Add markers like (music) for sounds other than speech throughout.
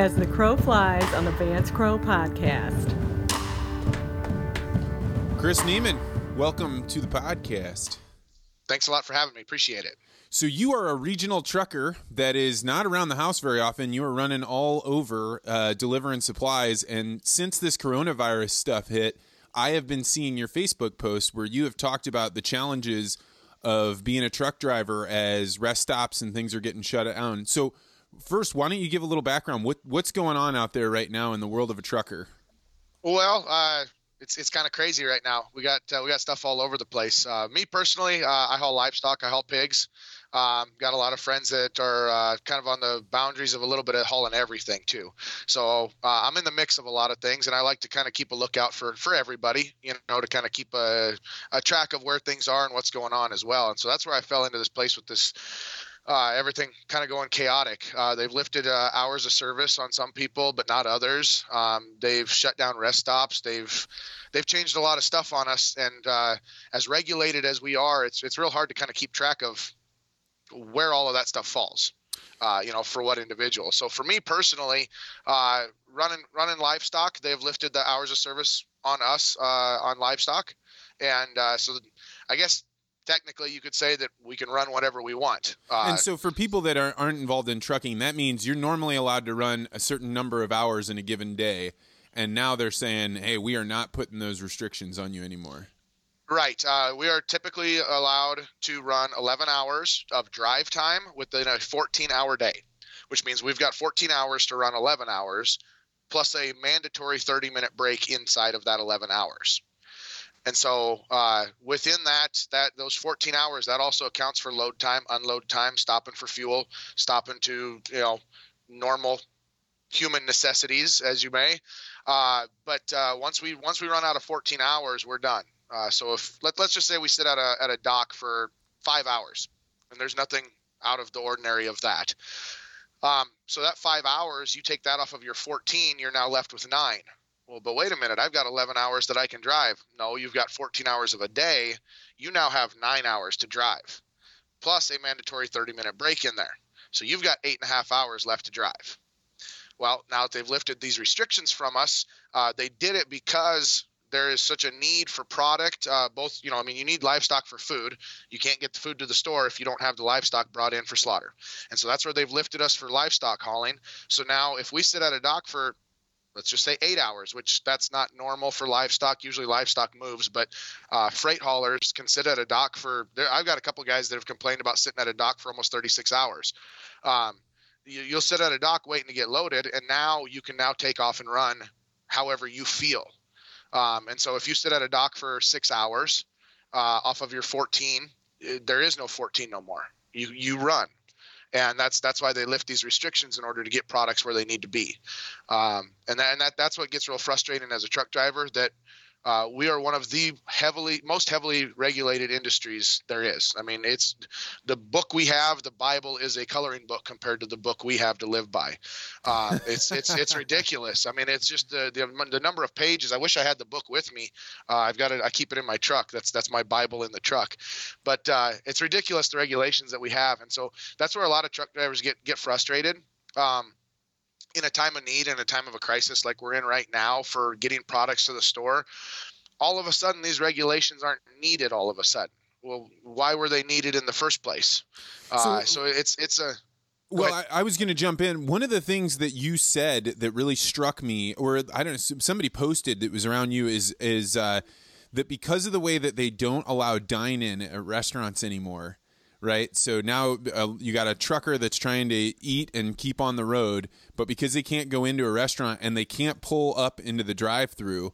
as the crow flies on the Vance Crowe podcast. Chris Niemann, welcome to the podcast. Thanks a lot for having me. Appreciate it. So you are a regional trucker that is not around the house very often. You are running all over uh, delivering supplies, and since this coronavirus stuff hit, I have been seeing your Facebook post where you have talked about the challenges of being a truck driver as rest stops and things are getting shut down. So first, why don't you give a little background? What what's going on out there right now in the world of a trucker? Well, uh, it's it's kind of crazy right now. We got uh, we got stuff all over the place. Uh, me personally, uh, I haul livestock. I haul pigs. Um, got a lot of friends that are uh, kind of on the boundaries of a little bit of hauling everything too. So uh, I'm in the mix of a lot of things, and I like to kind of keep a lookout for for everybody, you know, to kind of keep a, a track of where things are and what's going on as well. And so that's where I fell into this place with this uh, everything kind of going chaotic. Uh, they've lifted uh, hours of service on some people, but not others. Um, they've shut down rest stops. They've they've changed a lot of stuff on us, and uh, as regulated as we are, it's it's real hard to kind of keep track of where all of that stuff falls. Uh, you know, for what individual. So for me personally, uh, running running livestock, they've lifted the hours of service on us on livestock, and so I guess technically you could say that we can run whatever we want. Uh, and so for people that are, aren't involved in trucking, that means you're normally allowed to run a certain number of hours in a given day. And now they're saying, hey, we are not putting those restrictions on you anymore. Right. Uh, we are typically allowed to run 11 hours of drive time within a 14 hour day, which means we've got 14 hours to run 11 hours plus a mandatory 30 minute break inside of that 11 hours. And so uh, within that, that those 14 hours, that also accounts for load time, unload time, stopping for fuel, stopping to you know normal human necessities, as you may. Uh, but uh, once we once we run out of 14 hours, we're done. Uh, so if let, let's just say we sit at a at a dock for five hours, and there's nothing out of the ordinary of that. Um, so that five hours, you take that off of your 14, you're now left with nine. Well, but wait a minute, I've got 11 hours that I can drive. No, you've got 14 hours of a day. You now have nine hours to drive, plus a mandatory 30 minute break in there. So you've got eight and a half hours left to drive. Well, now that they've lifted these restrictions from us, uh, they did it because there is such a need for product. Uh, both, you know, I mean, you need livestock for food. You can't get the food to the store if you don't have the livestock brought in for slaughter. And so that's where they've lifted us for livestock hauling. So now, if we sit at a dock for let's just say eight hours, which that's not normal for livestock. Usually livestock moves, but uh, freight haulers can sit at a dock for. I've got a couple guys that have complained about sitting at a dock for almost 36 hours. Um, you, you'll sit at a dock waiting to get loaded, and now you can now take off and run however you feel. Um, and so if you sit at a dock for six hours uh, off of your 14, eh, there is no 14 no more. You you run and that's that's why they lift these restrictions in order to get products where they need to be. Um, and that, and that that's what gets real frustrating as a truck driver that uh, we are one of the heavily most heavily regulated industries there is. I mean, it's the book we have. The Bible is a coloring book compared to the book we have to live by. Uh, (laughs) it's it's it's ridiculous. I mean, it's just the, the, the number of pages. I wish I had the book with me. Uh, I've got it. I keep it in my truck. That's that's my Bible in the truck. But uh, it's ridiculous the regulations that we have, and so that's where a lot of truck drivers get get frustrated. Um, in a time of need and a time of a crisis like we're in right now for getting products to the store all of a sudden these regulations aren't needed all of a sudden. Well why were they needed in the first place? Uh, so, so it's it's a well, I, I, was going to jump in. One of the things that you said that really struck me, or I don't know, somebody posted that was around you, is is uh, that because of the way that they don't allow dine in at restaurants anymore, right? So now uh, you got a trucker that's trying to eat and keep on the road, but because they can't go into a restaurant and they can't pull up into the drive-through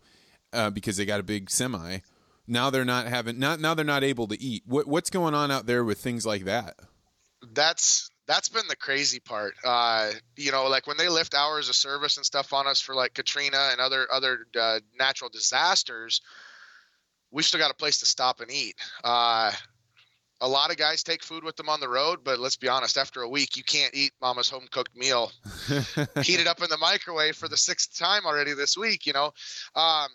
uh, because they got a big semi, now they're not having not now they're not able to eat. What what's going on out there with things like that? That's that's been the crazy part. Uh, you know, like when they lift hours of service and stuff on us for like Katrina and other other uh, natural disasters, we still got a place to stop and eat. Uh, a lot of guys take food with them on the road, but let's be honest, after a week, you can't eat mama's home cooked meal, (laughs) heated up in the microwave for the sixth time already this week. You know, um,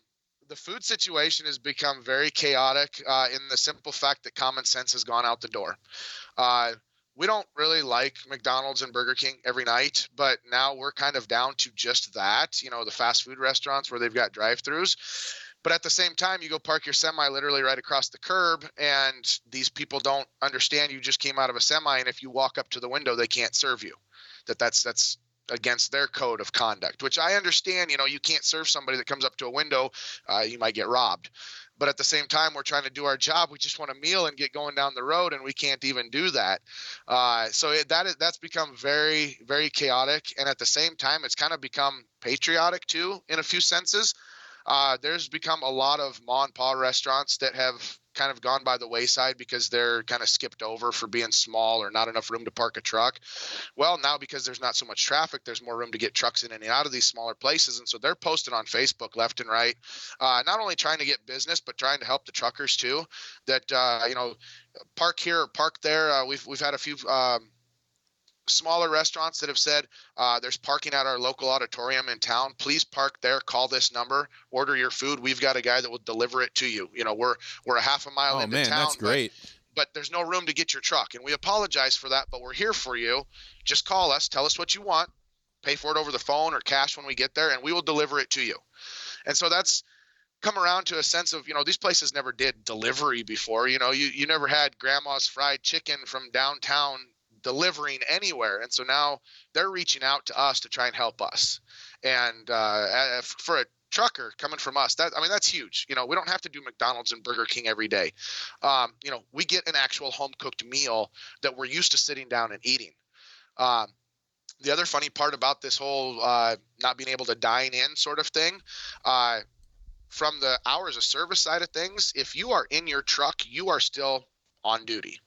the food situation has become very chaotic uh, in the simple fact that common sense has gone out the door. Uh, we don't really like McDonald's and Burger King every night, but now we're kind of down to just that. You know, the fast food restaurants where they've got drive-throughs. But at the same time, you go park your semi literally right across the curb, and these people don't understand you just came out of a semi, and if you walk up to the window, they can't serve you. That that's that's against their code of conduct, which I understand. You know, you can't serve somebody that comes up to a window, uh, you might get robbed. But at the same time, we're trying to do our job. We just want a meal and get going down the road, and we can't even do that. Uh, so it, that is, that's become very, very chaotic. And at the same time, it's kind of become patriotic too, in a few senses. Uh, there's become a lot of ma and pa restaurants that have kind of gone by the wayside because they're kind of skipped over for being small or not enough room to park a truck. Well, now because there's not so much traffic, there's more room to get trucks in and out of these smaller places. And so they're posting on Facebook left and right, uh, not only trying to get business, but trying to help the truckers too. That, uh, you know, park here or park there. Uh, we've, we've had a few. Um, smaller restaurants that have said uh, there's parking at our local auditorium in town please park there call this number order your food. We've got a guy that will deliver it to you. You know we're we're a half a mile oh into man town that's great. but, but there's no room to get your truck and we apologize for that but we're here for you. Just call us tell us what you want pay for it over the phone or cash when we get there and we will deliver it to you. And so that's come around to a sense of you know these places never did delivery before you know you, you never had grandma's fried chicken from downtown delivering anywhere. And so now they're reaching out to us to try and help us. And uh, for a trucker coming from us, that I mean that's huge. You know, we don't have to do McDonald's and Burger King every day. Um, you know, we get an actual home cooked meal that we're used to sitting down and eating. Um, the other funny part about this whole uh, not being able to dine in sort of thing. Uh, from the hours of service side of things, if you are in your truck, you are still on duty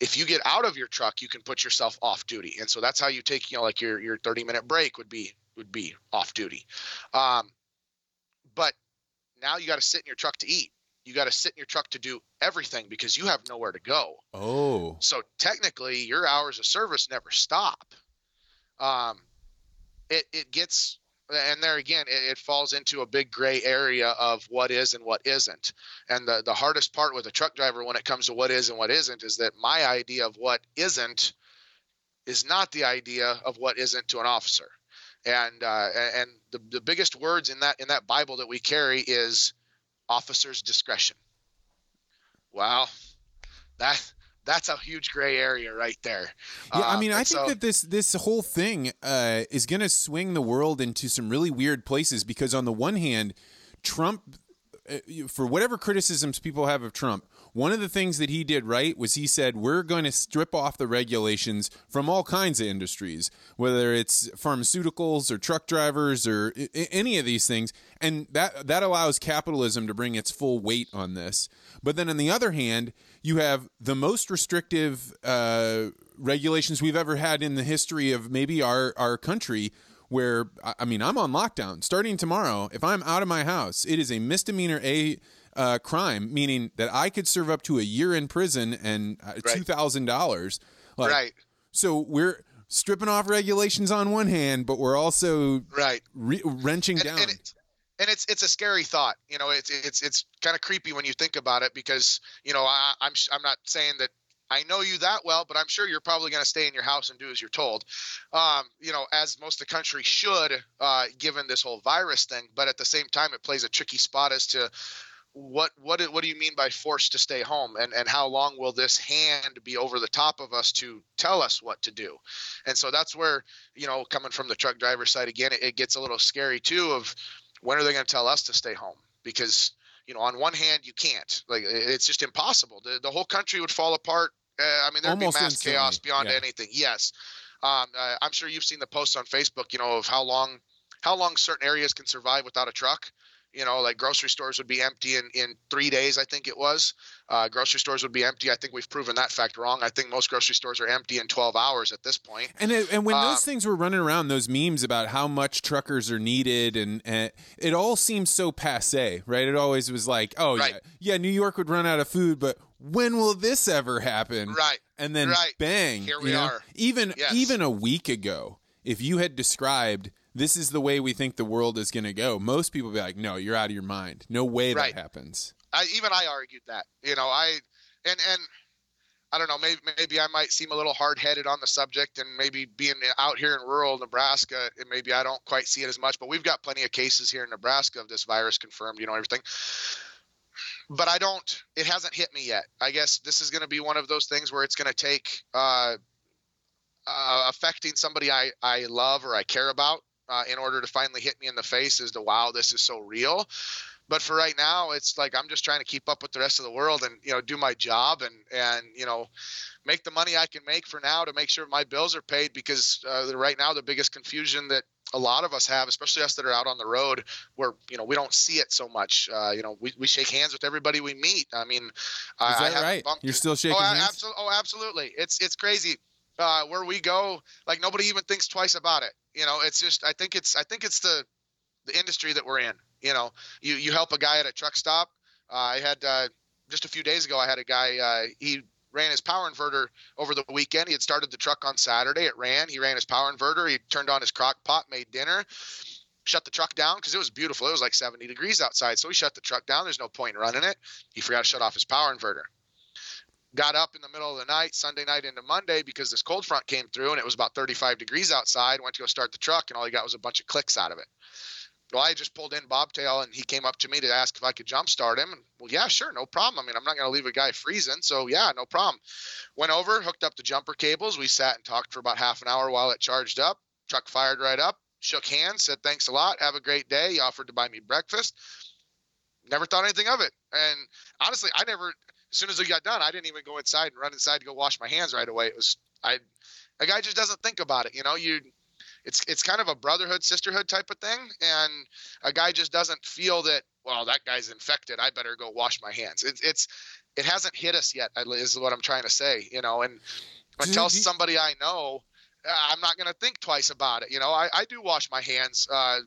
if you get out of your truck, you can put yourself off duty, and so that's how you take you know like your your 30 minute break would be would be off duty. Um, but now you got to sit in your truck to eat. You got to sit in your truck to do everything because you have nowhere to go. Oh, so technically your hours of service never stop. Um, it it gets and there again it, it, falls into a big gray area of what is and what isn't. And the, the hardest part with a truck driver when it comes to what is and what isn't is that my idea of what isn't is not the idea of what isn't to an officer. And uh, and the, the biggest words in that in that bible that we carry is officer's discretion. Wow that that's a huge gray area right there. Yeah, I mean, um, I think so, that this this whole thing uh, is going to swing the world into some really weird places because on the one hand, Trump, uh, for whatever criticisms people have of Trump, one of the things that he did right was he said we're going to strip off the regulations from all kinds of industries, whether it's pharmaceuticals or truck drivers or I- any of these things, and that that allows capitalism to bring its full weight on this. But then on the other hand, you have the most restrictive uh, regulations we've ever had in the history of maybe our our country where I mean I'm on lockdown starting tomorrow. If I'm out of my house, it is a misdemeanor a uh, crime, meaning that I could serve up to a year in prison and uh, two thousand dollars. Like, right. So we're stripping off regulations on one hand, but we're also right re- wrenching and, down. And it, and it's it's a scary thought. You know, it's it's it's kind of creepy when you think about it because you know I, I'm I'm not saying that I know you that well, but I'm sure you're probably going to stay in your house and do as you're told. Um, you know, as most of the country should, uh, given this whole virus thing. But at the same time, it plays a tricky spot as to what what what do you mean by forced to stay home? And and how long will this hand be over the top of us to tell us what to do? And so that's where you know coming from the truck driver side again it, it gets a little scary too of when are they going to tell us to stay home? Because you know on one hand you can't. Like it's just impossible. The, the whole country would fall apart. Uh, i mean there'd Almost be mass chaos beyond yeah. anything. Yes. Um, uh, i'm sure you've seen the posts on facebook you know of how long how long certain areas can survive without a truck you know, like grocery stores would be empty in, in three days, I think it was. Uh, grocery stores would be empty. I think we've proven that fact wrong. I think most grocery stores are empty in 12 hours at this point. And it, and when um, those things were running around, those memes about how much truckers are needed, and, and it all seems so passe, right? It always was like, oh right. yeah, yeah, New York would run out of food, but when will this ever happen? Right. And then right. bang, here we are. Even yes. even a week ago, if you had described this is the way we think the world is going to go. Most people be like, no, you're out of your mind. No way right. that happens. I, even I argued that. You know, I and and I don't know. Maybe maybe I might seem a little hard headed on the subject, and maybe being out here in rural Nebraska, and maybe I don't quite see it as much. But we've got plenty of cases here in Nebraska of this virus confirmed. You know everything. But I don't. It hasn't hit me yet. I guess this is going to be one of those things where it's going to take uh, uh, affecting somebody I I love or I care about uh, in order to finally hit me in the face as to wow, this is so real. But for right now it's like i'm just trying to keep up with the rest of the world and you know do my job and and you know make the money i can make for now to make sure my bills are paid because uh, right now the biggest confusion that a lot of us have especially us that are out on the road where you know we don't see it so much uh, you know we, we shake hands with everybody we meet. I mean is I, that I right? you're still shaking oh, hands? absolutely, oh absolutely. It's it's crazy uh, where we go like nobody even thinks twice about it you know it's just i think it's i think it's the the industry that we're in you know, you you help a guy at a truck stop. Uh, I had uh, just a few days ago. I had a guy. Uh, he ran his power inverter over the weekend. He had started the truck on Saturday. It ran. He ran his power inverter. He turned on his crock pot, made dinner, shut the truck down because it was beautiful. It was like 70 degrees outside. So he shut the truck down. There's no point in running it. He forgot to shut off his power inverter. Got up in the middle of the night, Sunday night into Monday, because this cold front came through and it was about 35 degrees outside. Went to go start the truck, and all he got was a bunch of clicks out of it. Well, I just pulled in Bobtail and he came up to me to ask if I could jump start him. And, well, yeah, sure, no problem. I mean, I'm not going to leave a guy freezing. So, yeah, no problem. Went over, hooked up the jumper cables. We sat and talked for about half an hour while it charged up. Truck fired right up, shook hands, said, thanks a lot. Have a great day. He offered to buy me breakfast. Never thought anything of it. And honestly, I never, as soon as we got done, I didn't even go inside and run inside to go wash my hands right away. It was, I, a guy just doesn't think about it. You know, you, it's it's kind of a brotherhood sisterhood type of thing and a guy just doesn't feel that well that guy's infected i better go wash my hands it, it's it hasn't hit us yet is what i'm trying to say you know and until somebody i know i'm not going to think twice about it you know i, I do wash my hands uh,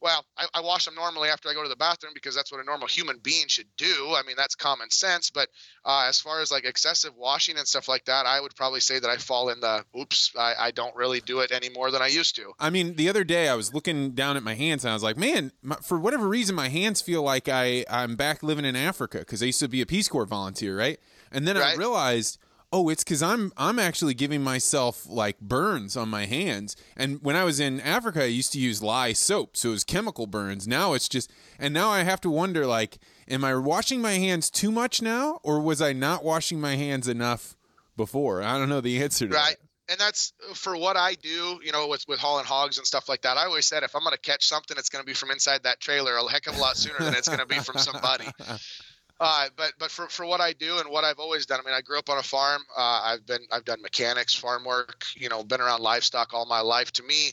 well, I, I, wash them normally after I go to the bathroom because that's what a normal human being should do. I mean, that's common sense. But uh, as far as like excessive washing and stuff like that, I would probably say that I fall in the oops, I, I, don't really do it any more than I used to. I mean, the other day I was looking down at my hands and I was like, man, my, for whatever reason, my hands feel like I, I'm back living in Africa because I used to be a Peace Corps volunteer, right? And then right. I realized oh it's because i'm i'm actually giving myself like burns on my hands and when i was in africa i used to use lye soap so it was chemical burns now it's just and now i have to wonder like am i washing my hands too much now or was i not washing my hands enough before i don't know the answer to right that and that's uh, for what I do, you know, with with hauling hogs and stuff like that. I always said if I'm going to catch something, it's going to be from inside that trailer a heck of a lot sooner than it's going to be from somebody. (laughs) Uh, but but for, for what I do and what I've always done, I mean, I grew up on a farm. Uh, I've been I've done mechanics, farm work. You know, been around livestock all my life. To me,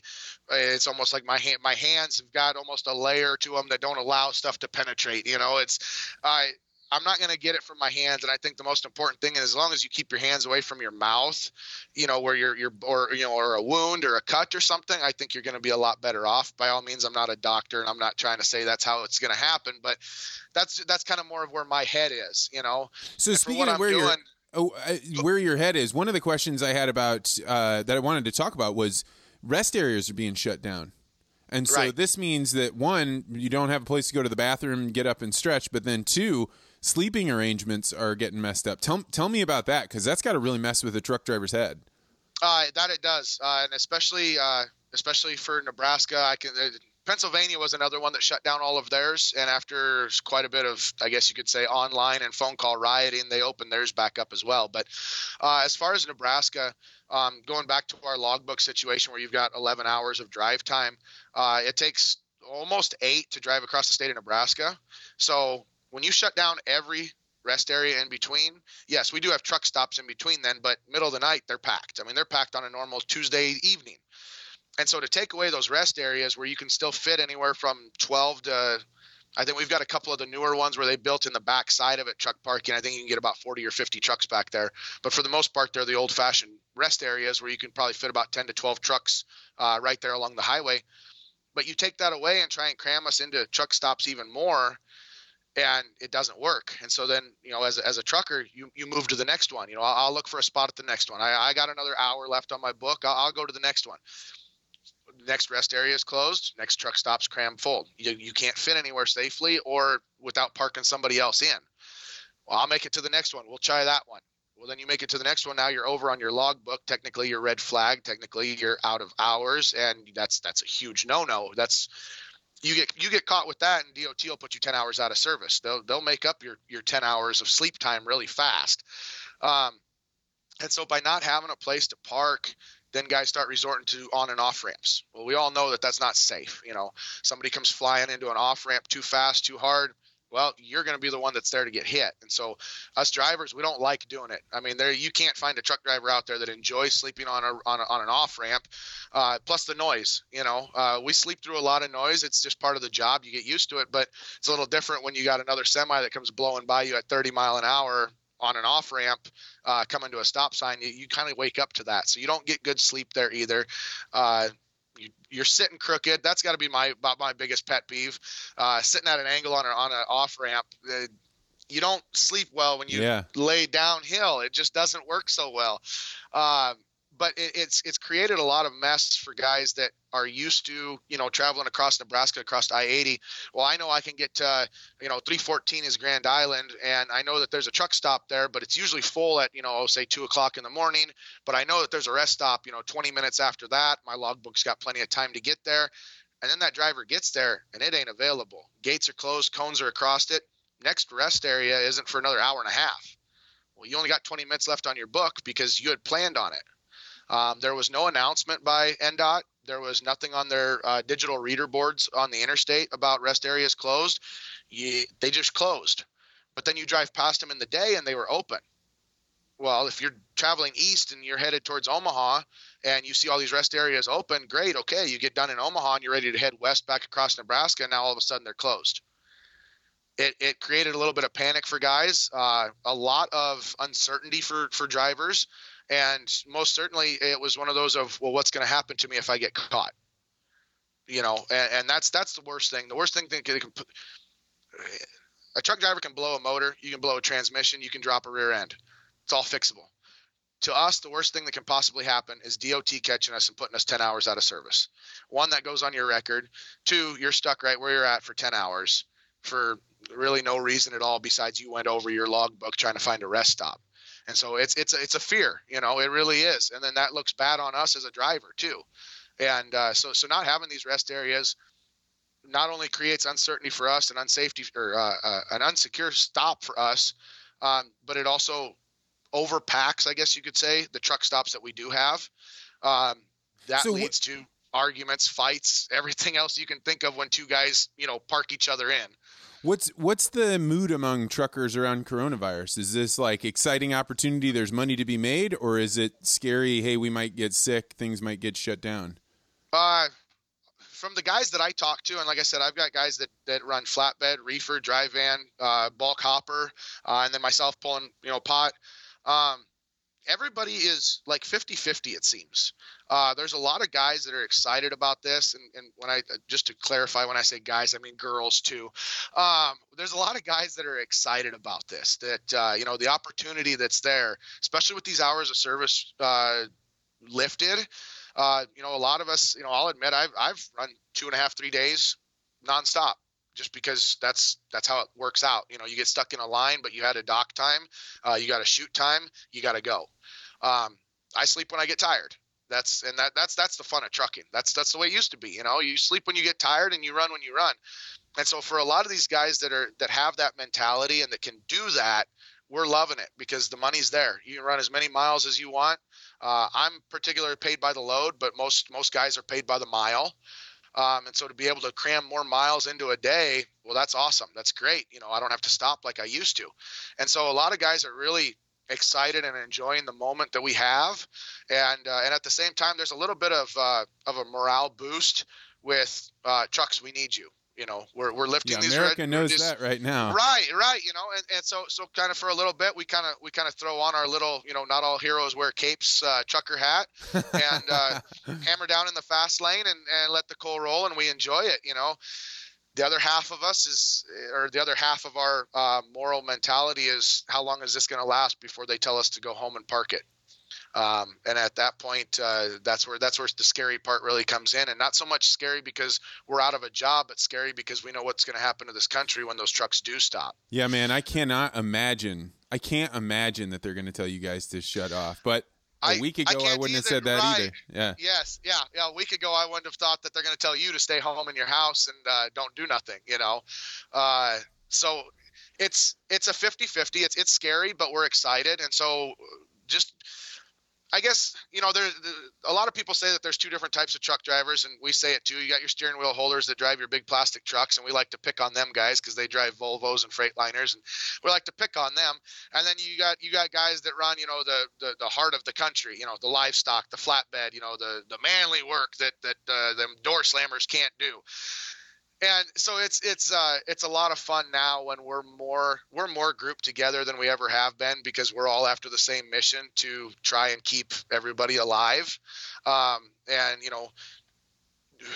it's almost like my hand my hands have got almost a layer to them that don't allow stuff to penetrate. You know, it's I I'm not going to get it from my hands. And I think the most important thing is as long as you keep your hands away from your mouth, you know, where you're, you're, or, you know, or a wound or a cut or something, I think you're going to be a lot better off. By all means, I'm not a doctor and I'm not trying to say that's how it's going to happen, but that's, that's kind of more of where my head is, you know? So and speaking of where doing, you're, oh, where your head is, one of the questions I had about, uh, that I wanted to talk about was rest areas are being shut down. And so right. this means that one, you don't have a place to go to the bathroom, get up and stretch, but then two, sleeping arrangements are getting messed up. Tell tell me about that because that's got to really mess with a truck driver's head. Uh, that it does, uh, and especially uh, especially for Nebraska, I can. Uh, Pennsylvania was another one that shut down all of theirs, and after quite a bit of, I guess you could say, online and phone call rioting, they opened theirs back up as well. But uh, as far as Nebraska, um, going back to our logbook situation where you've got 11 hours of drive time, uh, it takes almost eight to drive across the state of Nebraska. So when you shut down every rest area in between, yes, we do have truck stops in between then, but middle of the night they're packed. I mean, they're packed on a normal Tuesday evening. And so to take away those rest areas where you can still fit anywhere from 12 to I think we've got a couple of the newer ones where they built in the back side of it truck parking. I think you can get about 40 or 50 trucks back there. But for the most part, they're the old fashioned rest areas where you can probably fit about 10 to 12 trucks uh, right there along the highway. But you take that away and try and cram us into truck stops even more and it doesn't work. And so then, you know, as as a trucker, you, you move to the next one. You know, I'll, I'll look for a spot at the next one. I, I got another hour left on my book. I'll, I'll go to the next one. next rest area is closed. Next truck stops crammed full. You, you can't fit anywhere safely or without parking somebody else in. Well, I'll make it to the next one. We'll try that one. Well, then you make it to the next one. Now you're over on your logbook. Technically, you're red flag. Technically, you're out of hours, and that's that's a huge no-no. That's you get you get caught with that, and DOT will put you 10 hours out of service. They'll they'll make up your your 10 hours of sleep time really fast. Um, and so by not having a place to park, then guys start resorting to on and off ramps. Well, we all know that that's not safe. You know, somebody comes flying into an off ramp too fast, too hard well, you're going to be the one that's there to get hit. And so, us drivers, we don't like doing it. I mean, there you can't find a truck driver out there that enjoys sleeping on a on, a, on an off ramp. Uh, plus the noise. You know, uh, we sleep through a lot of noise. It's just part of the job. You get used to it, but it's a little different when you got another semi that comes blowing by you at 30 mile an hour on an off ramp uh, coming to a stop sign, you, you kind of wake up to that. So you don't get good sleep there either. You, are sitting crooked. That's got to be my about my biggest pet peeve. Uh, sitting at an angle on a, on an off ramp. Uh, you don't sleep well when you yeah. lay downhill. It just doesn't work so well. Uh, but it, it's it's created a lot of mess for guys that are used to you know traveling across Nebraska across I-80. Well, I know I can get to you know 314 is Grand Island, and I know that there's a truck stop there, but it's usually full at you know oh, say two o'clock in the morning. But I know that there's a rest stop you know 20 minutes after that. My logbook's got plenty of time to get there, and then that driver gets there and it ain't available. Gates are closed, cones are across it. Next rest area isn't for another hour and a half. Well, you only got 20 minutes left on your book because you had planned on it. Um, there was no announcement by NDOT. There was nothing on their uh, digital reader boards on the interstate about rest areas closed. You, they just closed. But then you drive past them in the day and they were open. Well, if you're traveling east and you're headed towards Omaha and you see all these rest areas open, great. Okay, you get done in Omaha and you're ready to head west back across Nebraska. And now all of a sudden they're closed. It, it created a little bit of panic for guys, uh, a lot of uncertainty for, for drivers and most certainly it was one of those of well what's going to happen to me if i get caught? You know and, and that's that's the worst thing. The worst thing that can a truck driver can blow a motor you can blow a transmission you can drop a rear end. It's all fixable. To us the worst thing that can possibly happen is dot catching us and putting us 10 hours out of service. One that goes on your record. Two you're stuck right where you're at for 10 hours for really no reason at all besides you went over your logbook trying to find a rest stop and so it's it's a, it's a fear, you know, it really is, and then that looks bad on us as a driver too, and uh, so so not having these rest areas not only creates uncertainty for us and unsafety or uh, uh, an unsecure stop for us, um, but it also overpacks, I guess you could say, the truck stops that we do have. Um, that so leads wh- to arguments, fights, everything else you can think of when two guys, you know, park each other in. What's what's the mood among truckers around coronavirus? Is this like exciting opportunity? There's money to be made, or is it scary? Hey, we might get sick. Things might get shut down. Uh, from the guys that I talk to, and like I said, I've got guys that that run flatbed, reefer, dry van, uh, bulk hopper, uh, and then myself pulling you know pot. Um, everybody is like 50-50 it seems uh, there's a lot of guys that are excited about this, and, and when I just to clarify, when I say guys, I mean girls too. Um, there's a lot of guys that are excited about this. That uh, you know the opportunity that's there, especially with these hours of service uh, lifted. Uh, you know, a lot of us, you know, I'll admit I've I've run two and a half, three days nonstop just because that's that's how it works out. You know, you get stuck in a line, but you had a dock time, uh, you got a shoot time, you got to go. Um, I sleep when I get tired. That's and that that's that's the fun of trucking. That's that's the way it used to be. You know, you sleep when you get tired and you run when you run. And so for a lot of these guys that are that have that mentality and that can do that, we're loving it because the money's there. You can run as many miles as you want. Uh, I'm particularly paid by the load, but most most guys are paid by the mile. Um, and so to be able to cram more miles into a day, well, that's awesome. That's great. You know, I don't have to stop like I used to. And so a lot of guys are really excited and enjoying the moment that we have, and uh, and at the same time, there's a little bit of uh, of a morale boost with uh, trucks. We need you. You know, we're we're lifting yeah, these. America red, knows that right now. Right, right. You know, and, and so so kind of for a little bit, we kind of we kind of throw on our little, you know, not all heroes wear capes, uh, trucker hat, and uh, (laughs) hammer down in the fast lane and and let the coal roll, and we enjoy it. You know, the other half of us is or the other half of our uh, moral mentality is how long is this going to last before they tell us to go home and park it Um, and at that point, uh, that's where that's where the scary part really comes in, and not so much scary because we're out of a job, but scary because we know what's going to happen to this country when those trucks do stop. Yeah, man, I cannot imagine. I can't imagine that they're going to tell you guys to shut off. But a I- week ago, I, can't wouldn't have said that right. either. Yeah. Yes, yeah, yeah. A week ago, I wouldn't have thought that they're going to tell you to stay home in your house and uh, don't do nothing. You know, uh, so it's it's a 50-50. It's it's scary, but we're excited, and so just. I guess you know there. A lot of people say that there's two different types of truck drivers, and we say it too. You got your steering wheel holders that drive your big plastic trucks, and we like to pick on them guys because they drive Volvos and Freightliners, and we like to pick on them. And then you got you got guys that run, you know, the the, the heart of the country, you know, the livestock, the flatbed, you know, the the manly work that that uh, them door slammers can't do. And so it's it's uh it's a lot of fun now when we're more we're more grouped together than we ever have been because we're all after the same mission to try and keep everybody alive. Um, and you know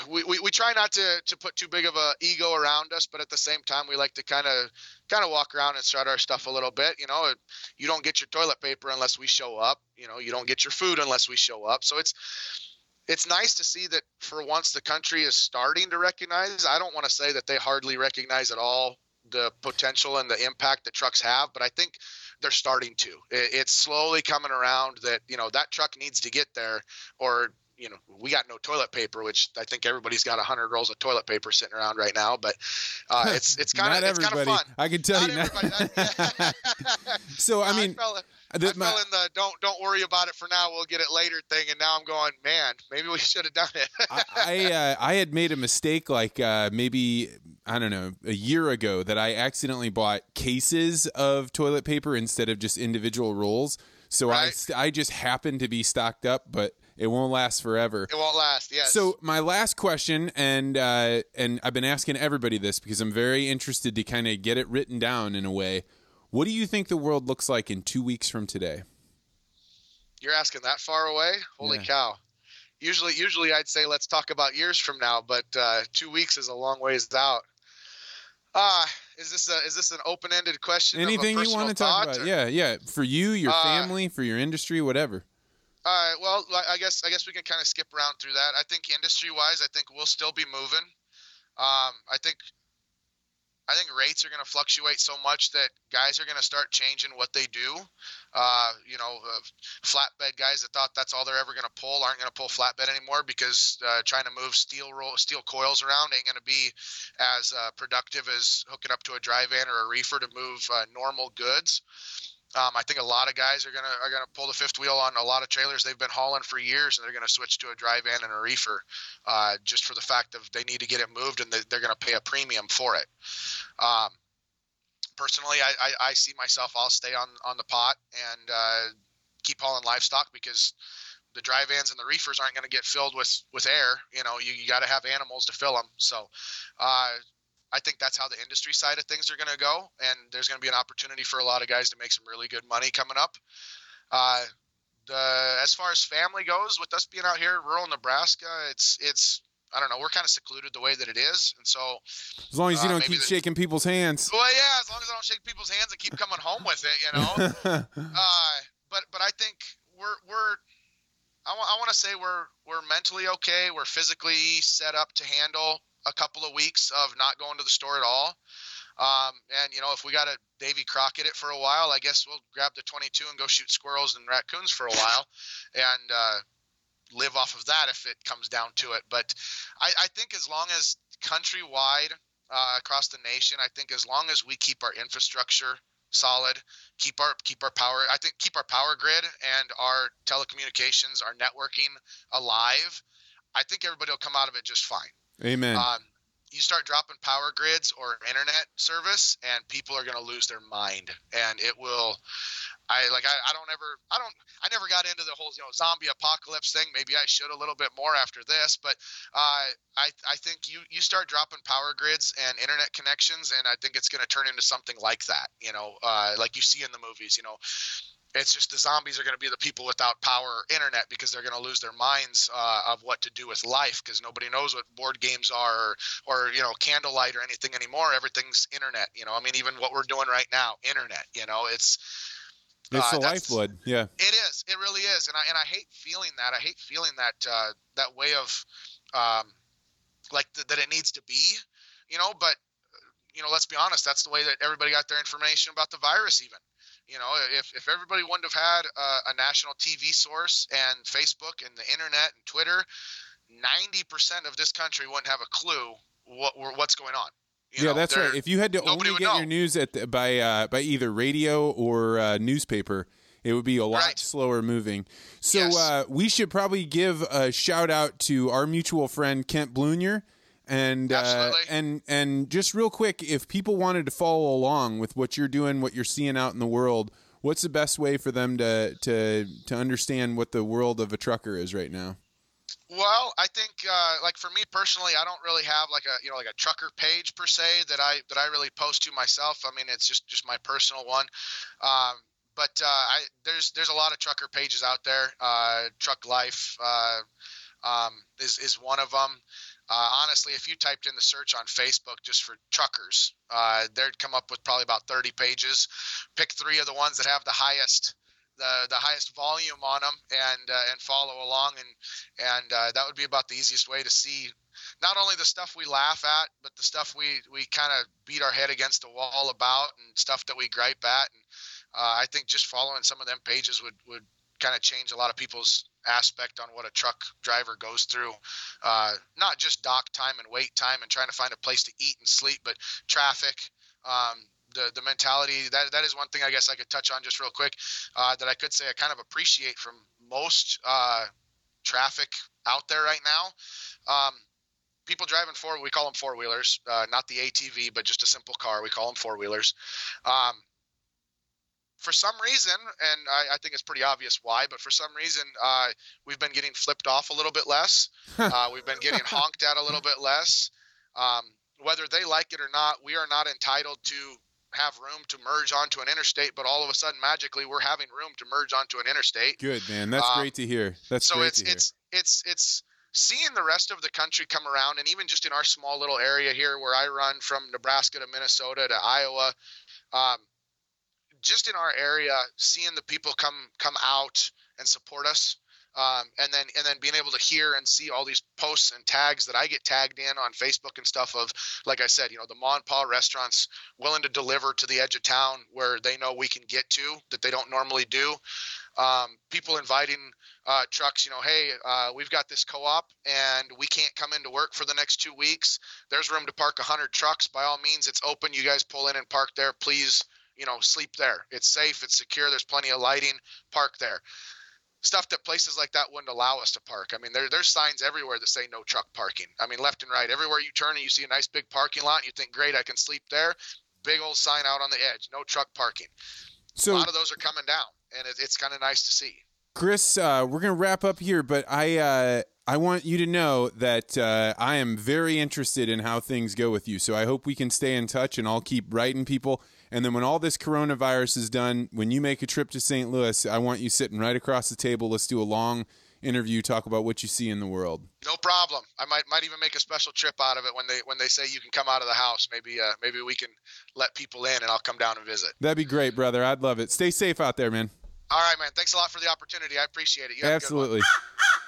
we, we, we try not to, to put too big of a ego around us, but at the same time, we like to kind of kind of walk around and strut our stuff a little bit. You know, you don't get your toilet paper unless we show up. You know, you don't get your food unless we show up. So it's it's nice to see that for once the country is starting to recognize. I don't want to say that they hardly recognize at all the potential and the impact that trucks have, but I think they're starting to. It's slowly coming around that you know that truck needs to get there, or you know we got no toilet paper, which I think everybody's got a hundred rolls of toilet paper sitting around right now. But uh, it's it's (laughs) kind of it's kind of everybody. fun. I can tell Not you. Not- (laughs) so I mean, the- I my- fell in the don't don't worry about it for now. We'll get it later thing, and now I'm going, man, maybe we (laughs) should have done it. I I, uh, I had made a mistake like uh, maybe I don't know a year ago that I accidentally bought cases of toilet paper instead of just individual rolls. So I Right. st- I just happened to be stocked up, but it won't last forever. it won't last. Yes. So my last question, and uh, and I've been asking everybody this because I'm very interested to kind of get it written down in a way. What do you think the world looks like in two weeks from today? You're asking that far away? Holy Yeah. cow. Usually usually I'd say let's talk about years from now, but uh, two weeks is a long ways out. Uh is this a is this an open ended question? Anything you want to talk about? or- Yeah, yeah. For you, your Uh, family, for your industry, whatever. All right. Well, I- I guess I guess we can kind of skip around through that. I think industry wise, I think we'll still be moving. Um, I think I think rates are going to fluctuate so much that guys are going to start changing what they do. Uh, you know, uh, flatbed guys that thought that's all they're ever going to pull aren't going to pull flatbed anymore because uh, trying to move steel roll steel coils around ain't going to be as uh, productive as hooking up to a dry van or a reefer to move uh, normal goods. Um, I think a lot of guys are gonna are gonna pull the fifth wheel on a lot of trailers they've been hauling for years, and they're gonna switch to a dry van and a reefer, uh, just for the fact of they need to get it moved and they, they're gonna pay a premium for it. Um, personally, I, I, I see myself. I'll stay on on the pot and uh, keep hauling livestock because the dry vans and the reefers aren't going to get filled with with air. You know, you, you got to have animals to fill them. So, uh, I think that's how the industry side of things are going to go, and there's going to be an opportunity for a lot of guys to make some really good money coming up. Uh, the as far as family goes, with us being out here in rural Nebraska, it's it's I don't know, we're kind of secluded the way that it is, and so As long as you uh, don't keep the- shaking people's hands. well, yeah, as long as I don't shake people's hands and keep coming home with it, you know. (laughs) uh, but but I think we're we're I want to say we're we're mentally okay. We're physically set up to handle a couple of weeks of not going to the store at all. Um, and you know, if we got to Davy Crockett it for a while, I guess we'll grab the 22 and go shoot squirrels and raccoons for a while, and uh, live off of that if it comes down to it. But I, I think as long as countrywide uh, across the nation, I think as long as we keep our infrastructure solid, keep our keep our power. I think keep our power grid and our telecommunications, our networking alive. I think everybody will come out of it just fine. Amen. Um, you start dropping power grids or internet service, and people are going to lose their mind, and it will. I like. I, I don't ever. I don't. I never got into the whole you know zombie apocalypse thing. Maybe I should a little bit more after this, but uh, I I think you you start dropping power grids and internet connections, and I think it's going to turn into something like that. You know, uh, like you see in the movies. You know, it's just the zombies are going to be the people without power or internet because they're going to lose their minds uh, of what to do with life because nobody knows what board games are or, or you know candlelight or anything anymore everything's internet you know i mean even what we're doing right now internet you know it's It's Uh, the lifeblood. Yeah. It is. It really is, and I and I hate feeling that. I hate feeling that uh, that way of um, like th- that it needs to be, you know. But you know, let's be honest. That's the way that everybody got their information about the virus. Even you know, if if everybody wouldn't have had uh, a national TV source and Facebook and the internet and Twitter, ninety percent of this country wouldn't have a clue what what's going on. You yeah, know, that's right. If you had to only get know. your news at the, by uh, by either radio or uh, newspaper, it would be a lot Right. slower moving. So Yes. uh, we should probably give a shout out to our mutual friend Kent Blunier. And uh, and and just real quick, if people wanted to follow along with what you're doing, what you're seeing out in the world, what's the best way for them to to to understand what the world of a trucker is right now? Well, I think uh, like for me personally, I don't really have like a you know like a trucker page per se that I that I really post to myself. I mean, it's just just my personal one. Um, but uh, I there's there's a lot of trucker pages out there. Uh, Truck Life uh, um, is is one of them. Uh, honestly, if you typed in the search on Facebook just for truckers, uh, there'd come up with probably about 30 pages. Pick three of the ones that have the highest the the highest volume on them and uh, and follow along and and uh, that would be about the easiest way to see not only the stuff we laugh at but the stuff we we kind of beat our head against the wall about and stuff that we gripe at and uh, I think just following some of them pages would would kind of change a lot of people's aspect on what a truck driver goes through uh, not just dock time and wait time and trying to find a place to eat and sleep but traffic um, the the mentality that that is one thing I guess I could touch on just real quick uh, that I could say I kind of appreciate from most uh, traffic out there right now. Um, people driving four, we call them four wheelers, uh, not the ATV, but just a simple car. We call them four wheelers. Um, for some reason, and I, I think it's pretty obvious why, but for some reason, uh, we've been getting flipped off a little bit less. uh, we've been getting honked at a little bit less. Um, whether they like it or not, we are not entitled to have room to merge onto an interstate, but all of a sudden, magically, we're having room to merge onto an interstate. Good man, that's Um, great to hear. That's so great it's to hear. it's it's it's seeing the rest of the country come around, and even just in our small little area here, where I run from Nebraska to Minnesota to Iowa, um, just in our area, seeing the people come come out and support us. Um, and then and then being able to hear and see all these posts and tags that I get tagged in on Facebook and stuff of, like I said, you know, the Ma and Pa restaurants willing to deliver to the edge of town where they know we can get to that they don't normally do. Um, people inviting uh, trucks, you know, hey, uh, we've got this co-op and we can't come into work for the next two weeks. There's room to park 100 trucks. By all means, it's open. You guys pull in and park there. Please, you know, sleep there. It's safe. It's secure. There's plenty of lighting. Park there. Stuff that places like that wouldn't allow us to park. I mean, there, there's signs everywhere that say no truck parking. I mean, left and right, everywhere you turn and you see a nice big parking lot, you think, great, I can sleep there. Big old sign out on the edge, no truck parking. so a lot of those are coming down, and it, it's kind of nice to see. Chris, uh, we're gonna wrap up here, but I uh, I want you to know that uh, I am very interested in how things go with you. So I hope we can stay in touch, and I'll keep writing people. And then when all this coronavirus is done, when you make a trip to St. Louis, I want you sitting right across the table. Let's do a long interview, talk about what you see in the world. No problem. I might might even make a special trip out of it when they when they say you can come out of the house. Maybe uh, maybe we can let people in, and I'll come down and visit. That'd be great, brother. I'd love it. Stay safe out there, man. All right, man. Thanks a lot for the opportunity. I appreciate it. You have a good one. Absolutely. (laughs)